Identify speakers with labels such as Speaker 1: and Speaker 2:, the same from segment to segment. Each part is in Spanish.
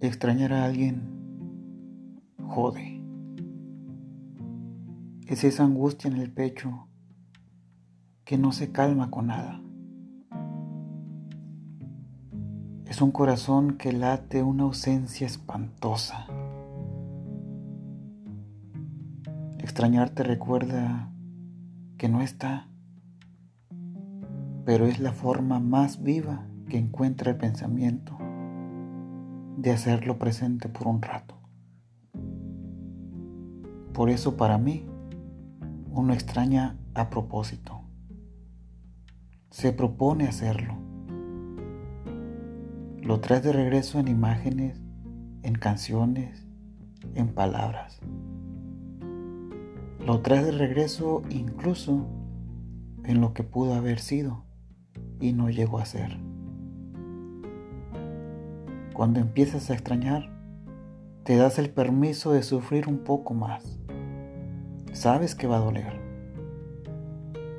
Speaker 1: Extrañar a alguien jode. Es esa angustia en el pecho que no se calma con nada. Es un corazón que late una ausencia espantosa. Extrañar te recuerda que no está, pero es la forma más viva que encuentra el pensamiento de hacerlo presente por un rato. Por eso para mí, uno extraña a propósito. Se propone hacerlo. Lo traes de regreso en imágenes, en canciones, en palabras. Lo traes de regreso incluso en lo que pudo haber sido y no llegó a ser. Cuando empiezas a extrañar, te das el permiso de sufrir un poco más. Sabes que va a doler,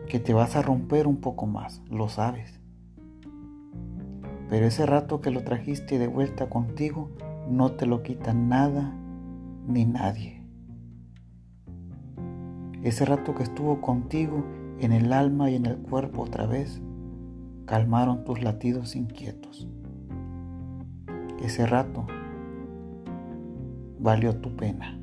Speaker 1: que te vas a romper un poco más, lo sabes. Pero ese rato que lo trajiste de vuelta contigo no te lo quita nada ni nadie. Ese rato que estuvo contigo en el alma y en el cuerpo otra vez, calmaron tus latidos inquietos ese rato valió tu pena.